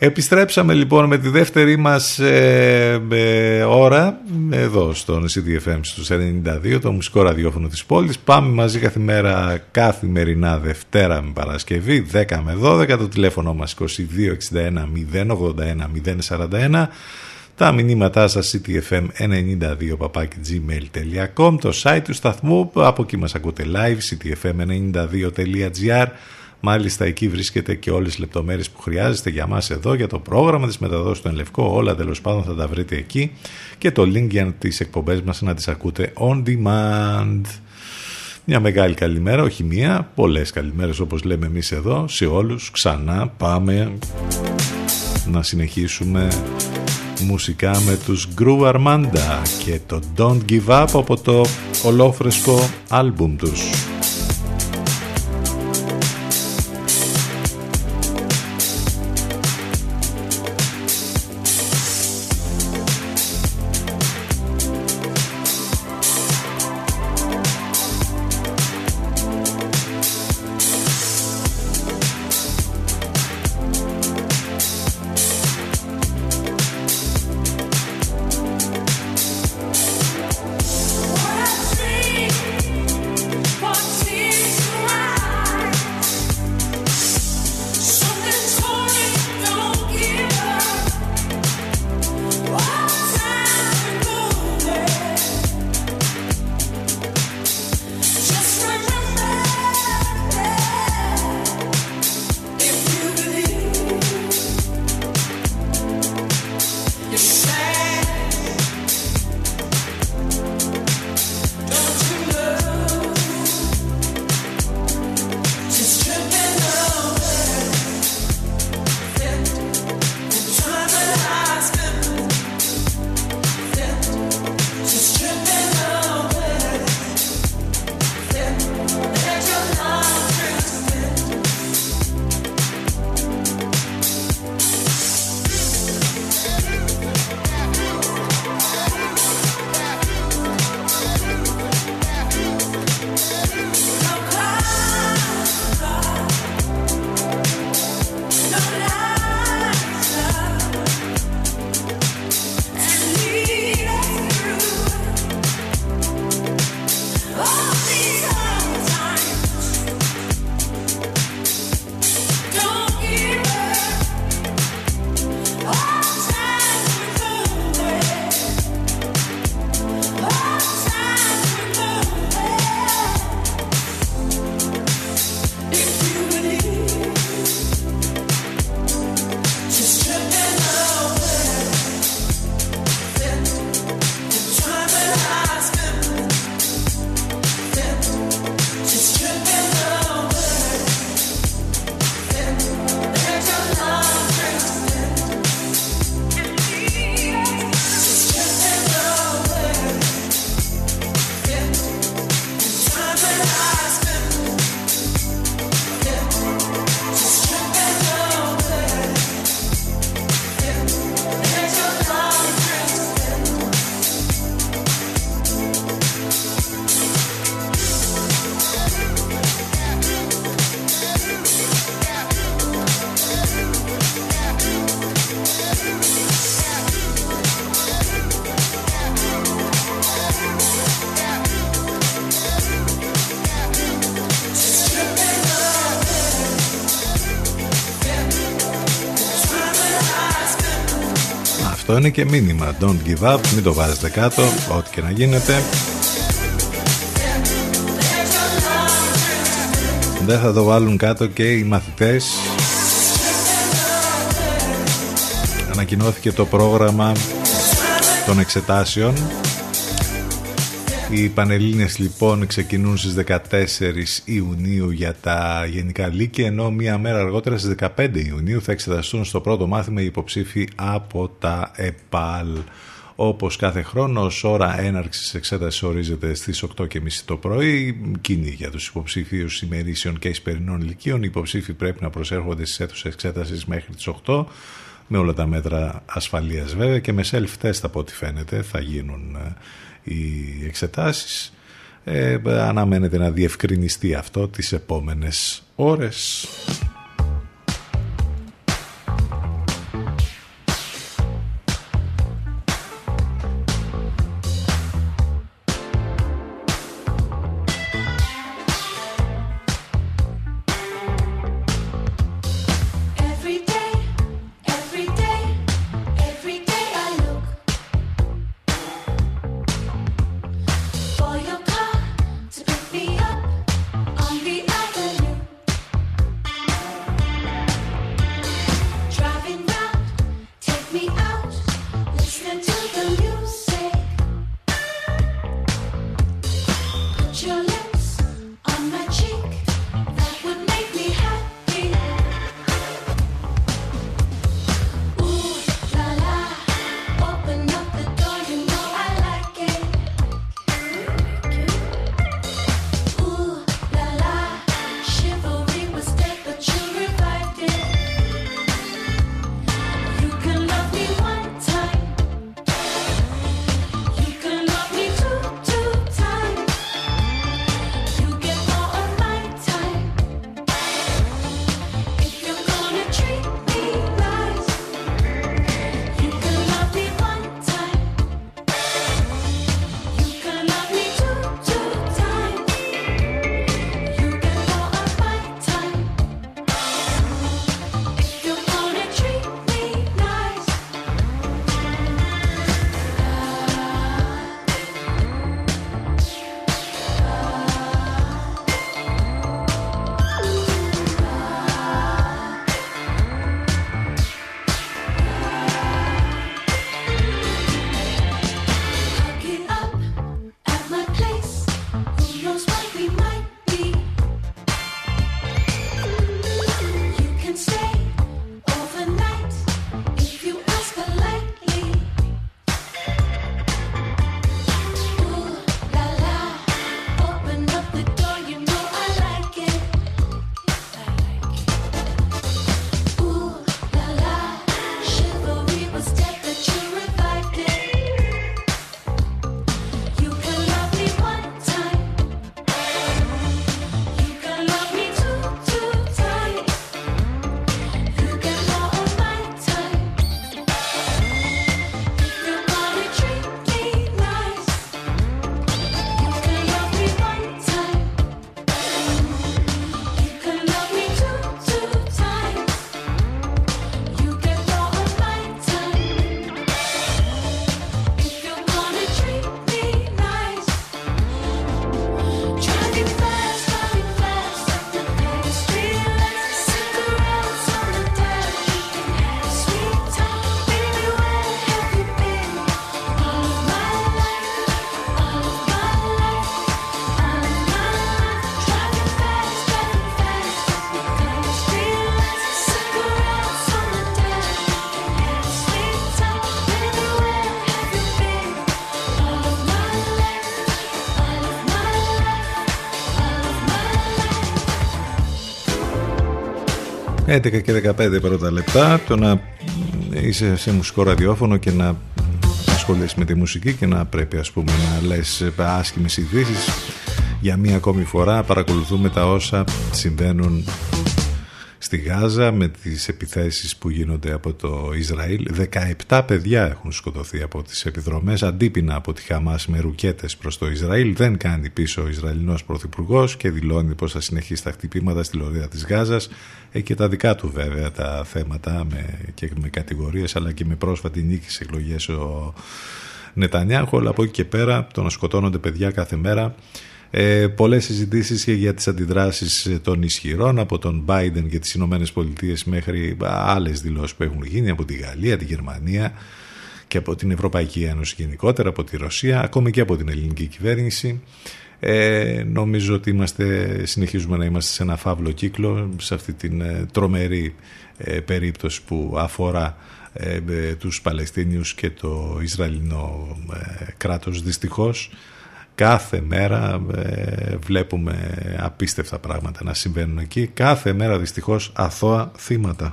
Επιστρέψαμε λοιπόν με τη δεύτερη μας ε, ε, ώρα εδώ στον CDFM στους 92, το μουσικό ραδιόφωνο της πόλης. Πάμε μαζί κάθε μέρα, καθημερινά Δευτέρα με Παρασκευή, 10 με 12, το τηλέφωνο μας 2261 081 041. Τα μηνύματά σας ctfm92 gmail.com το site του σταθμού, από εκεί μας ακούτε live ctfm92.gr Μάλιστα εκεί βρίσκεται και όλες τις λεπτομέρειες που χρειάζεστε για μας εδώ, για το πρόγραμμα της μεταδόσης του Ενλευκό, όλα τέλος πάντων θα τα βρείτε εκεί. Και το link για τις εκπομπές μας να τις ακούτε on demand. Μια μεγάλη καλημέρα, όχι μία, πολλές καλημέρες όπως λέμε εμείς εδώ, σε όλους, ξανά πάμε να συνεχίσουμε μουσικά με τους Groove Armanda και το Don't Give Up από το ολόφρεσκο άλμπουμ τους. Αυτό είναι και μήνυμα. Don't give up, μην το βάζετε κάτω, ό,τι και να γίνεται. Δεν θα το βάλουν κάτω και οι μαθητές. Ανακοινώθηκε το πρόγραμμα των εξετάσεων οι Πανελλήνες λοιπόν ξεκινούν στις 14 Ιουνίου για τα Γενικά Λύκεια ενώ μία μέρα αργότερα στις 15 Ιουνίου θα εξεταστούν στο πρώτο μάθημα οι υποψήφοι από τα ΕΠΑΛ. Όπως κάθε χρόνος, ως ώρα έναρξης εξέτασης ορίζεται στις 8.30 το πρωί, κοινή για τους υποψήφιους ημερήσεων και εισπερινών λυκείων. Οι υποψήφοι πρέπει να προσέρχονται στις αίθουσες εξέτασης μέχρι τις 8 με όλα τα μέτρα ασφαλείας βέβαια και με self-test από ό,τι φαίνεται θα γίνουν ε, οι εξετάσεις. Ε, αναμένεται να διευκρινιστεί αυτό τις επόμενες ώρες. 11 και 15 πρώτα λεπτά το να είσαι σε μουσικό ραδιόφωνο και να ασχολείσαι με τη μουσική και να πρέπει ας πούμε να λες άσχημες ειδήσεις. Για μία ακόμη φορά παρακολουθούμε τα όσα συμβαίνουν στη Γάζα με τις επιθέσεις που γίνονται από το Ισραήλ. 17 παιδιά έχουν σκοτωθεί από τις επιδρομές αντίπεινα από τη Χαμάς με ρουκέτες προς το Ισραήλ. Δεν κάνει πίσω ο Ισραηλινός Πρωθυπουργός και δηλώνει πως θα συνεχίσει τα χτυπήματα στη λωρίδα της Γάζας. Ε, και τα δικά του βέβαια τα θέματα με, και με κατηγορίες αλλά και με πρόσφατη νίκη σε εκλογές ο Νετανιάχου. Αλλά από εκεί και πέρα το να σκοτώνονται παιδιά κάθε μέρα ε, πολλές συζητήσεις και για τις αντιδράσεις των ισχυρών από τον Biden και τις Ηνωμένες Πολιτείες μέχρι άλλες δηλώσεις που έχουν γίνει από τη Γαλλία, τη Γερμανία και από την Ευρωπαϊκή Ένωση γενικότερα, από τη Ρωσία, ακόμη και από την ελληνική κυβέρνηση. Ε, νομίζω ότι είμαστε, συνεχίζουμε να είμαστε σε ένα φαύλο κύκλο σε αυτή την ε, τρομερή ε, περίπτωση που αφορά ε, τους Παλαιστίνιους και το Ισραηλινό κράτος δυστυχώς Κάθε μέρα ε, βλέπουμε απίστευτα πράγματα να συμβαίνουν εκεί. Κάθε μέρα δυστυχώς αθώα θύματα.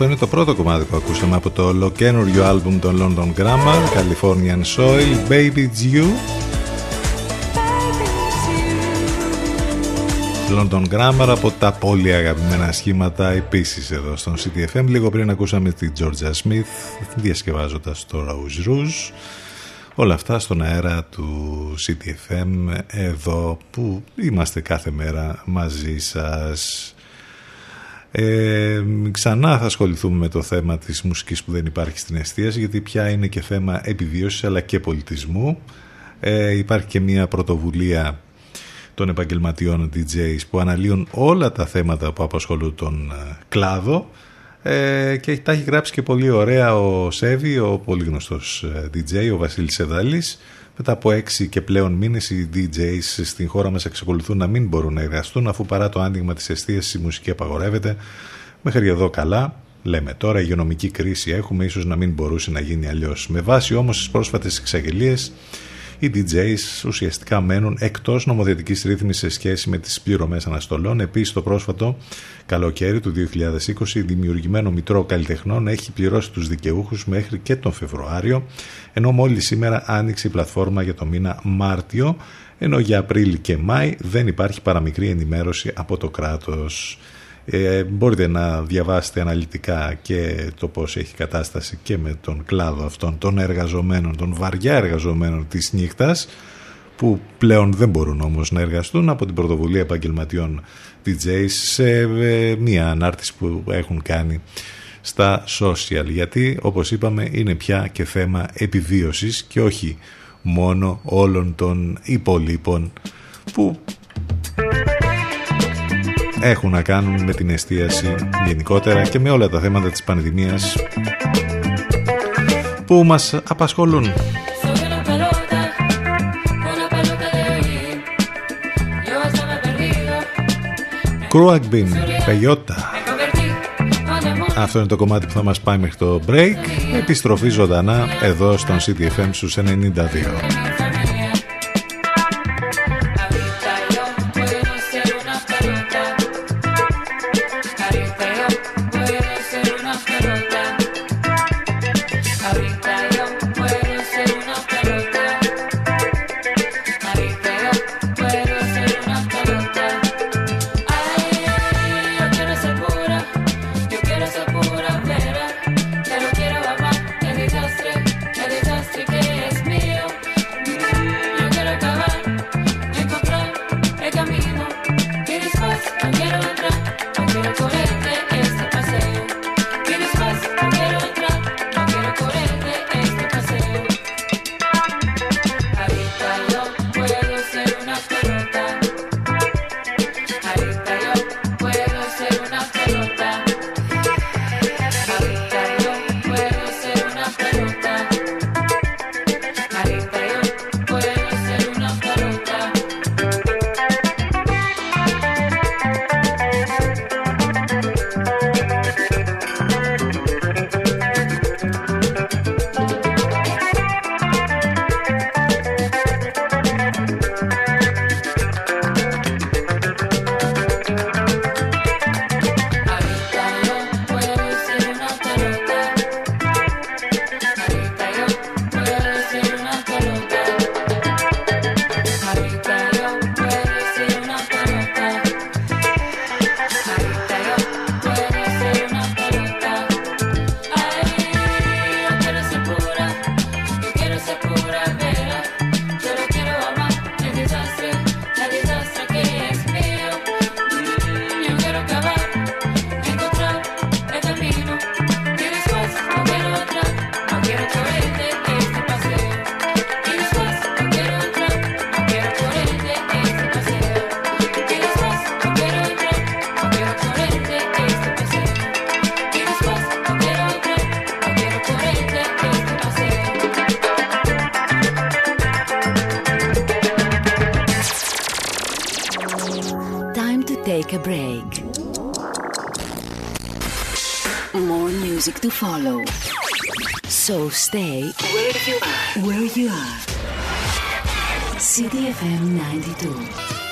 Αυτό είναι το πρώτο κομμάτι που ακούσαμε από το ολοκένουργιο άλμπουμ των London Grammar, Californian Soil, Baby It's You. London Grammar από τα πολύ αγαπημένα σχήματα επίσης εδώ στον CTFM. Λίγο πριν ακούσαμε τη Georgia Smith διασκευάζοντας το Rose Rouge. Όλα αυτά στον αέρα του CTFM εδώ που είμαστε κάθε μέρα μαζί σας. Ε, ξανά θα ασχοληθούμε με το θέμα της μουσικής που δεν υπάρχει στην εστίαση γιατί πια είναι και θέμα επιβίωσης αλλά και πολιτισμού. Ε, υπάρχει και μια πρωτοβουλία των επαγγελματιών DJs που αναλύουν όλα τα θέματα που απασχολούν τον ε, κλάδο ε, και τα έχει γράψει και πολύ ωραία ο Σέβη, ο πολύ γνωστός ε, DJ, ο Βασίλης Ευδαλής. Μετά από έξι και πλέον μήνες οι DJs στην χώρα μας εξακολουθούν να μην μπορούν να εργαστούν αφού παρά το άνοιγμα της εστίασης η μουσική απαγορεύεται. Μέχρι εδώ καλά, λέμε τώρα, υγειονομική κρίση έχουμε, ίσως να μην μπορούσε να γίνει αλλιώς. Με βάση όμως τις πρόσφατες εξαγγελίες οι DJs ουσιαστικά μένουν εκτός νομοθετικής ρύθμισης σε σχέση με τις πληρωμές αναστολών. Επίσης το πρόσφατο καλοκαίρι του 2020 δημιουργημένο Μητρό Καλλιτεχνών έχει πληρώσει τους δικαιούχους μέχρι και τον Φεβρουάριο ενώ μόλις σήμερα άνοιξε η πλατφόρμα για το μήνα Μάρτιο ενώ για Απρίλη και Μάη δεν υπάρχει παραμικρή ενημέρωση από το κράτος. Ε, μπορείτε να διαβάσετε αναλυτικά και το πώς έχει κατάσταση και με τον κλάδο αυτών των εργαζομένων, των βαριά εργαζομένων της νύχτας που πλέον δεν μπορούν όμως να εργαστούν από την πρωτοβουλία επαγγελματιών DJs σε ε, μία ανάρτηση που έχουν κάνει στα social. Γιατί όπως είπαμε είναι πια και θέμα επιβίωσης και όχι μόνο όλων των υπολείπων που έχουν να κάνουν με την εστίαση γενικότερα και με όλα τα θέματα της πανδημίας που μας απασχολούν. Soy una pelota, una pelota de ahí. Yo estaba perdido, Κρούαγμπιν, Πεγιώτα. me convertí cuando Αυτό είναι το κομμάτι που θα μας πάει μέχρι το break. Επιστροφή ζωντανά εδώ στον CTFM στους 92.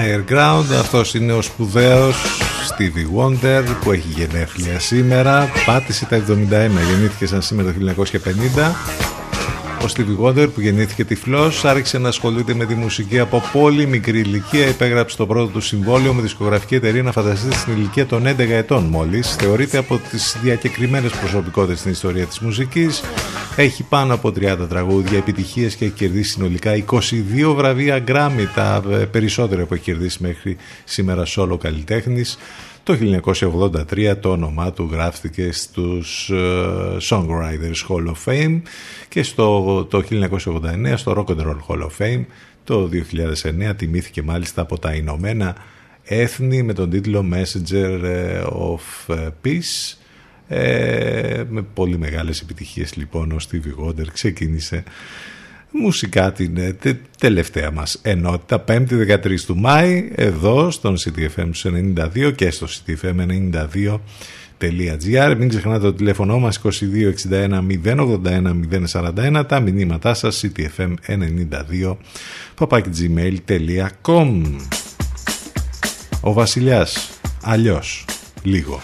Higher Ground. Αυτός είναι ο σπουδαίος Stevie Wonder που έχει γενέθλια σήμερα. Πάτησε τα 71, γεννήθηκε σαν σήμερα το 1950. Ο Stevie Wonder που γεννήθηκε τυφλός άρχισε να ασχολείται με τη μουσική από πολύ μικρή ηλικία. Υπέγραψε το πρώτο του συμβόλαιο με δισκογραφική εταιρεία να φανταστείτε στην ηλικία των 11 ετών μόλις. Θεωρείται από τις διακεκριμένες προσωπικότητες στην ιστορία της μουσικής. Έχει πάνω από 30 τραγούδια επιτυχίες και έχει κερδίσει συνολικά 22 βραβεία Grammy, τα ε, περισσότερα που έχει κερδίσει μέχρι σήμερα solo καλλιτέχνης. Το 1983 το όνομά του γράφτηκε στους ε, Songwriters Hall of Fame και στο, το 1989 στο Rock and Roll Hall of Fame. Το 2009 τιμήθηκε μάλιστα από τα Ηνωμένα Έθνη με τον τίτλο Messenger ε, of Peace. Ε, με πολύ μεγάλες επιτυχίες λοιπόν ο Stevie Wonder ξεκίνησε μουσικά την ε, τε, τελευταία μας ενότητα 5η 13 του Μάη εδώ στον CTFM 92 και στο CTFM92.gr Μην ξεχνάτε το τηλέφωνο μας 2261 081 041 τα μηνύματά σας ctfm92 papakigmail.com Ο Βασιλιάς αλλιώς λίγο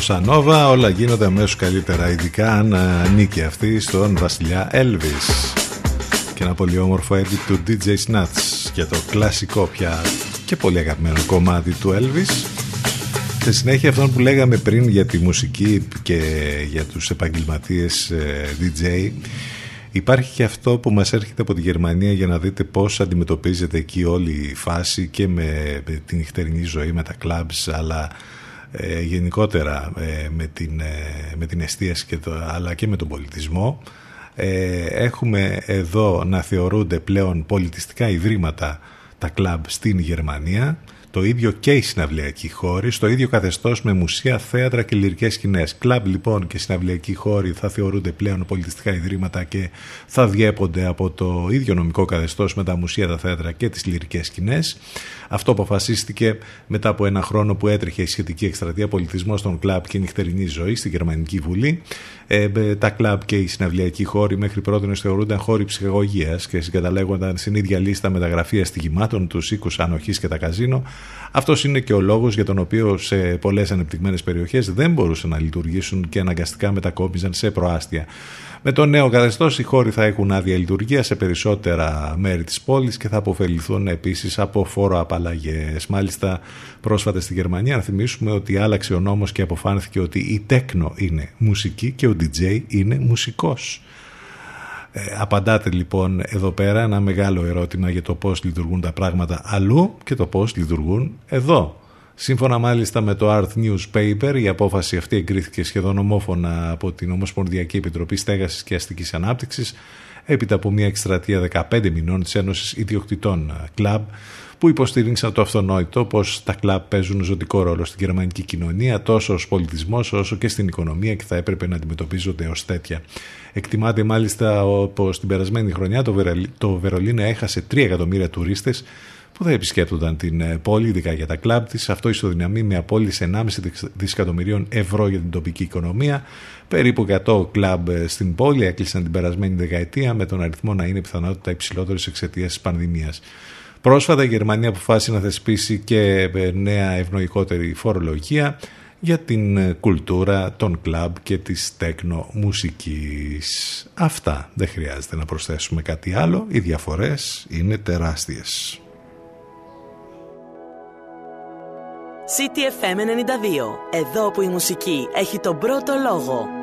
Με μία από Σανόβα όλα γίνονται αμέσως καλύτερα ειδικά αν ανήκει αυτή στον βασιλιά Elvis και ένα πολύ όμορφο edit του DJ Snatch για το κλασικό πια και πολύ αγαπημένο κομμάτι του Elvis Στη συνέχεια αυτό που λέγαμε πριν για τη μουσική και για τους επαγγελματίες ε, DJ Υπάρχει και αυτό που μας έρχεται από τη Γερμανία για να δείτε πώς αντιμετωπίζεται εκεί όλη η φάση και με, με την νυχτερινή ζωή, με τα clubs αλλά ε, γενικότερα ε, με, την, ε, με την εστίαση και το, αλλά και με τον πολιτισμό. Ε, έχουμε εδώ να θεωρούνται πλέον πολιτιστικά ιδρύματα τα κλαμπ στην Γερμανία το ίδιο και οι συναυλιακοί χώροι, στο ίδιο καθεστώς με μουσεία, θέατρα και λυρικές σκηνές. Κλαμπ λοιπόν και συναυλιακοί χώροι θα θεωρούνται πλέον πολιτιστικά ιδρύματα και θα διέπονται από το ίδιο νομικό καθεστώς με τα μουσεία, τα θέατρα και τις λυρικές σκηνές. Αυτό αποφασίστηκε μετά από ένα χρόνο που έτρεχε η σχετική εκστρατεία πολιτισμός των κλαμπ και νυχτερινή ζωή στη Γερμανική Βουλή. Ε, τα κλαμπ και οι συναυλιακοί χώροι μέχρι πρώτη θεωρούνταν χώροι ψυχαγωγίας και συγκαταλέγονταν στην ίδια λίστα με τα γραφεία στοιχημάτων, τους οίκους ανοχής και τα καζίνο, Αυτός είναι και ο λόγος για τον οποίο σε πολλές ανεπτυγμένες περιοχές δεν μπορούσαν να λειτουργήσουν και αναγκαστικά μετακόμιζαν σε προάστια. Με το νέο καθεστώς, οι χώροι θα έχουν άδεια λειτουργία σε περισσότερα μέρη της πόλης και θα αποφεληθούν επίσης από φόρο απαλλαγέ. Μάλιστα, πρόσφατα στη Γερμανία, να θυμίσουμε ότι άλλαξε ο νόμος και αποφάνθηκε ότι η τέκνο είναι μουσική και ο DJ είναι μουσικός. Ε, απαντάτε λοιπόν εδώ πέρα ένα μεγάλο ερώτημα για το πώς λειτουργούν τα πράγματα αλλού και το πώς λειτουργούν εδώ. Σύμφωνα μάλιστα με το Art Newspaper, η απόφαση αυτή εγκρίθηκε σχεδόν ομόφωνα από την Ομοσπονδιακή Επιτροπή Στέγασης και Αστικής Ανάπτυξης έπειτα από μια εκστρατεία 15 μηνών της Ένωσης Ιδιοκτητών Κλαμπ που υποστήριξαν το αυτονόητο πως τα κλαμπ παίζουν ζωτικό ρόλο στην γερμανική κοινωνία τόσο ως πολιτισμός όσο και στην οικονομία και θα έπρεπε να αντιμετωπίζονται ως τέτοια. Εκτιμάται μάλιστα πως την περασμένη χρονιά το, το Βερολίνο έχασε 3 εκατομμύρια τουρίστες που θα επισκέπτονταν την ε, πόλη, ειδικά για τα κλαμπ της. Αυτό ισοδυναμεί με απόλυση 1,5 δισεκατομμυρίων ευρώ για την τοπική οικονομία. Περίπου 100 κλαμπ ε, στην πόλη έκλεισαν την περασμένη δεκαετία, με τον αριθμό να είναι πιθανότητα υψηλότερης εξαιτίας της πανδημίας. Πρόσφατα η Γερμανία αποφάσισε να θεσπίσει και ε, νέα ευνοϊκότερη φορολογία για την κουλτούρα των κλαμπ και της τέκνο μουσικής. Αυτά δεν χρειάζεται να προσθέσουμε κάτι άλλο, οι διαφορές είναι τεράστιες. CTFM 92. Εδώ που η μουσική έχει τον πρώτο λόγο.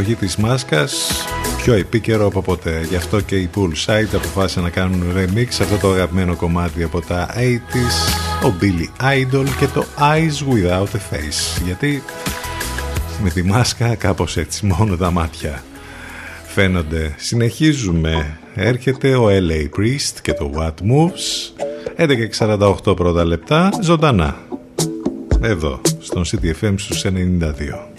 απαγωγή της μάσκας πιο επίκαιρο από ποτέ. Γι' αυτό και οι Poolside αποφάσισαν να κάνουν remix αυτό το αγαπημένο κομμάτι από τα 80s, ο Billy Idol και το Eyes Without a Face. Γιατί με τη μάσκα κάπως έτσι μόνο τα μάτια φαίνονται. Συνεχίζουμε. Έρχεται ο LA Priest και το What Moves. 11.48 πρώτα λεπτά, ζωντανά. Εδώ, στον CTFM στους 92.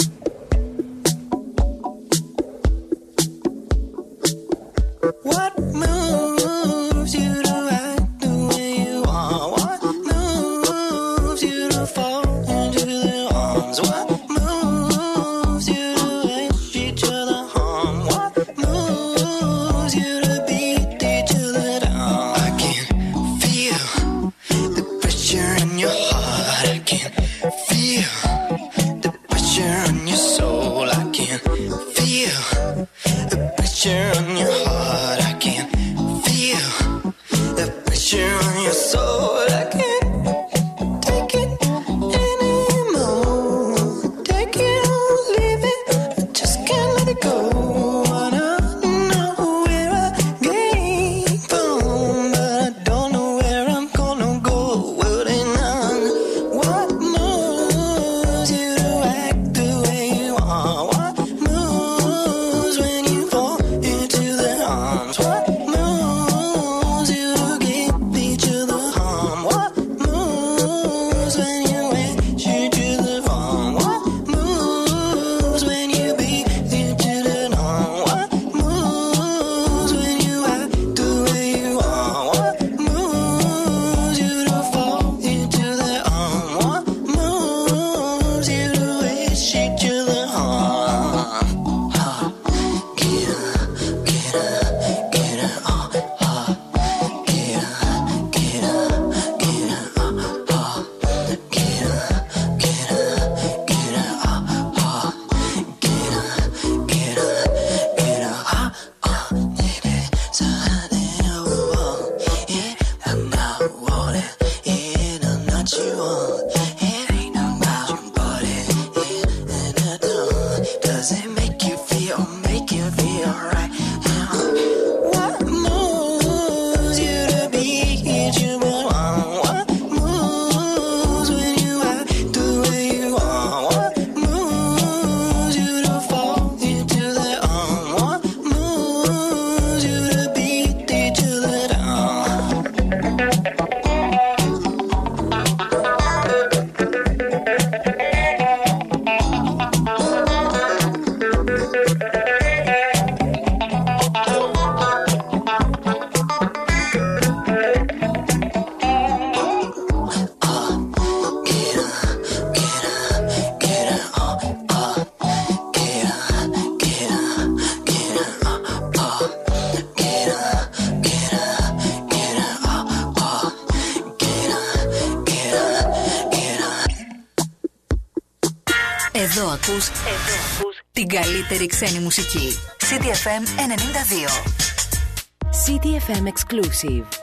exclusive.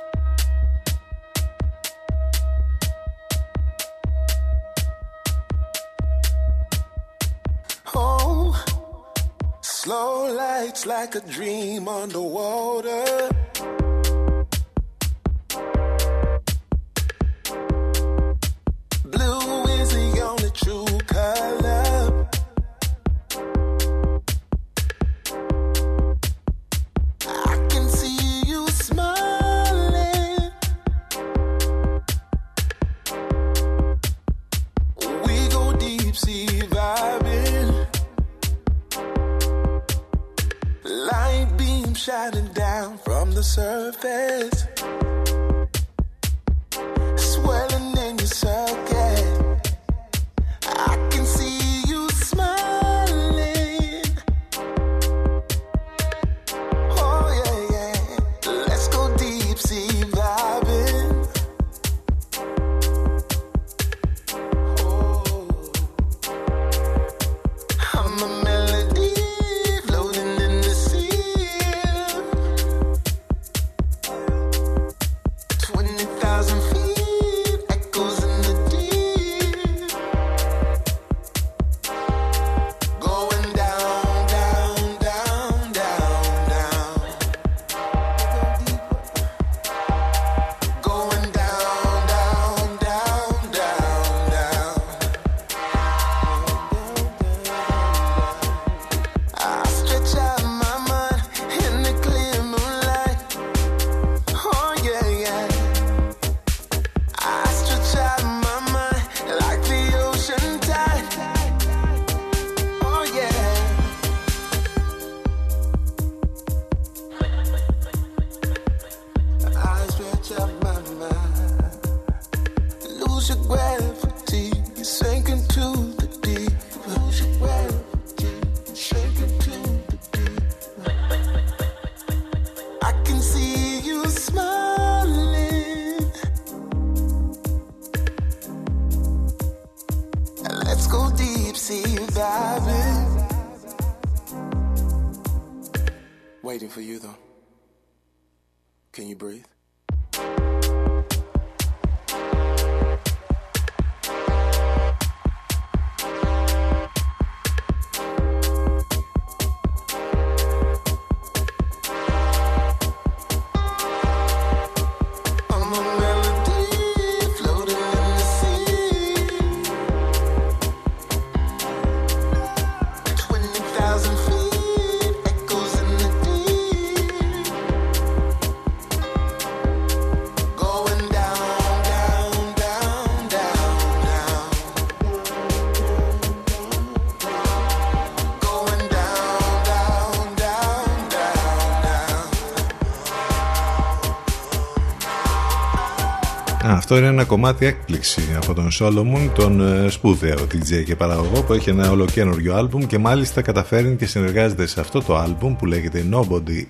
Αυτό είναι ένα κομμάτι έκπληξη από τον Solomon, τον ε, σπουδαίο DJ και παραγωγό που έχει ένα ολοκένουργιο άλμπουμ και μάλιστα καταφέρνει και συνεργάζεται σε αυτό το άλμπουμ που λέγεται Nobody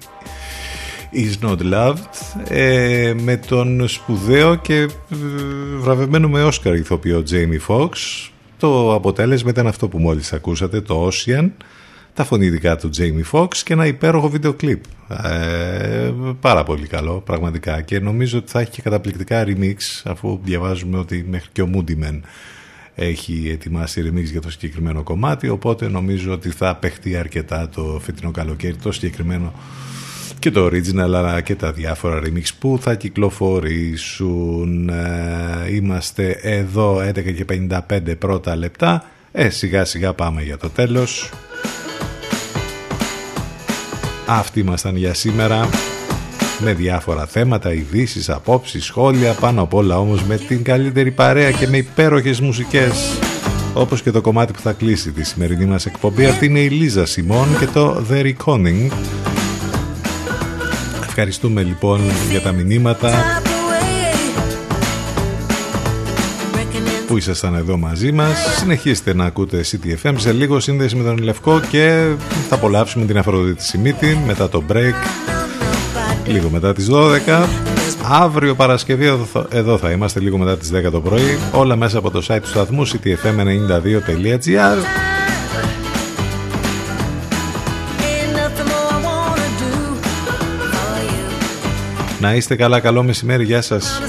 is not loved ε, με τον σπουδαίο και ε, βραβευμένο με Όσκαρ ηθοποιό Jamie Foxx το αποτέλεσμα ήταν αυτό που μόλις ακούσατε το Ocean τα φωνητικά του Jamie Foxx και ένα υπέροχο βίντεο κλιπ. Ε, πάρα πολύ καλό πραγματικά. Και νομίζω ότι θα έχει και καταπληκτικά remix αφού διαβάζουμε ότι μέχρι και ο Moody Man έχει ετοιμάσει remix για το συγκεκριμένο κομμάτι. Οπότε νομίζω ότι θα παιχτεί αρκετά το φετινό καλοκαίρι το συγκεκριμένο και το original αλλά και τα διάφορα remix που θα κυκλοφορήσουν. Ε, είμαστε εδώ 11 και 55 πρώτα λεπτά. Ε, σιγά σιγά πάμε για το τέλος. Αυτοί ήμασταν για σήμερα με διάφορα θέματα, ειδήσεις, απόψεις, σχόλια, πάνω απ' όλα όμως με την καλύτερη παρέα και με υπέροχες μουσικές. Όπως και το κομμάτι που θα κλείσει τη σημερινή μας εκπομπή αυτή είναι η Λίζα Σιμών και το The Reconing Ευχαριστούμε λοιπόν για τα μηνύματα που ήσασταν εδώ μαζί μας. Συνεχίστε να ακούτε CTFM σε λίγο σύνδεση με τον Λευκό και θα απολαύσουμε την Αφροδίτη Σιμίτη μετά το break λίγο μετά τις 12. Αύριο Παρασκευή εδώ θα- εδώ θα είμαστε λίγο μετά τις 10 το πρωί. Όλα μέσα από το site του σταθμού ctfm92.gr Να είστε καλά, καλό μεσημέρι, γεια σας.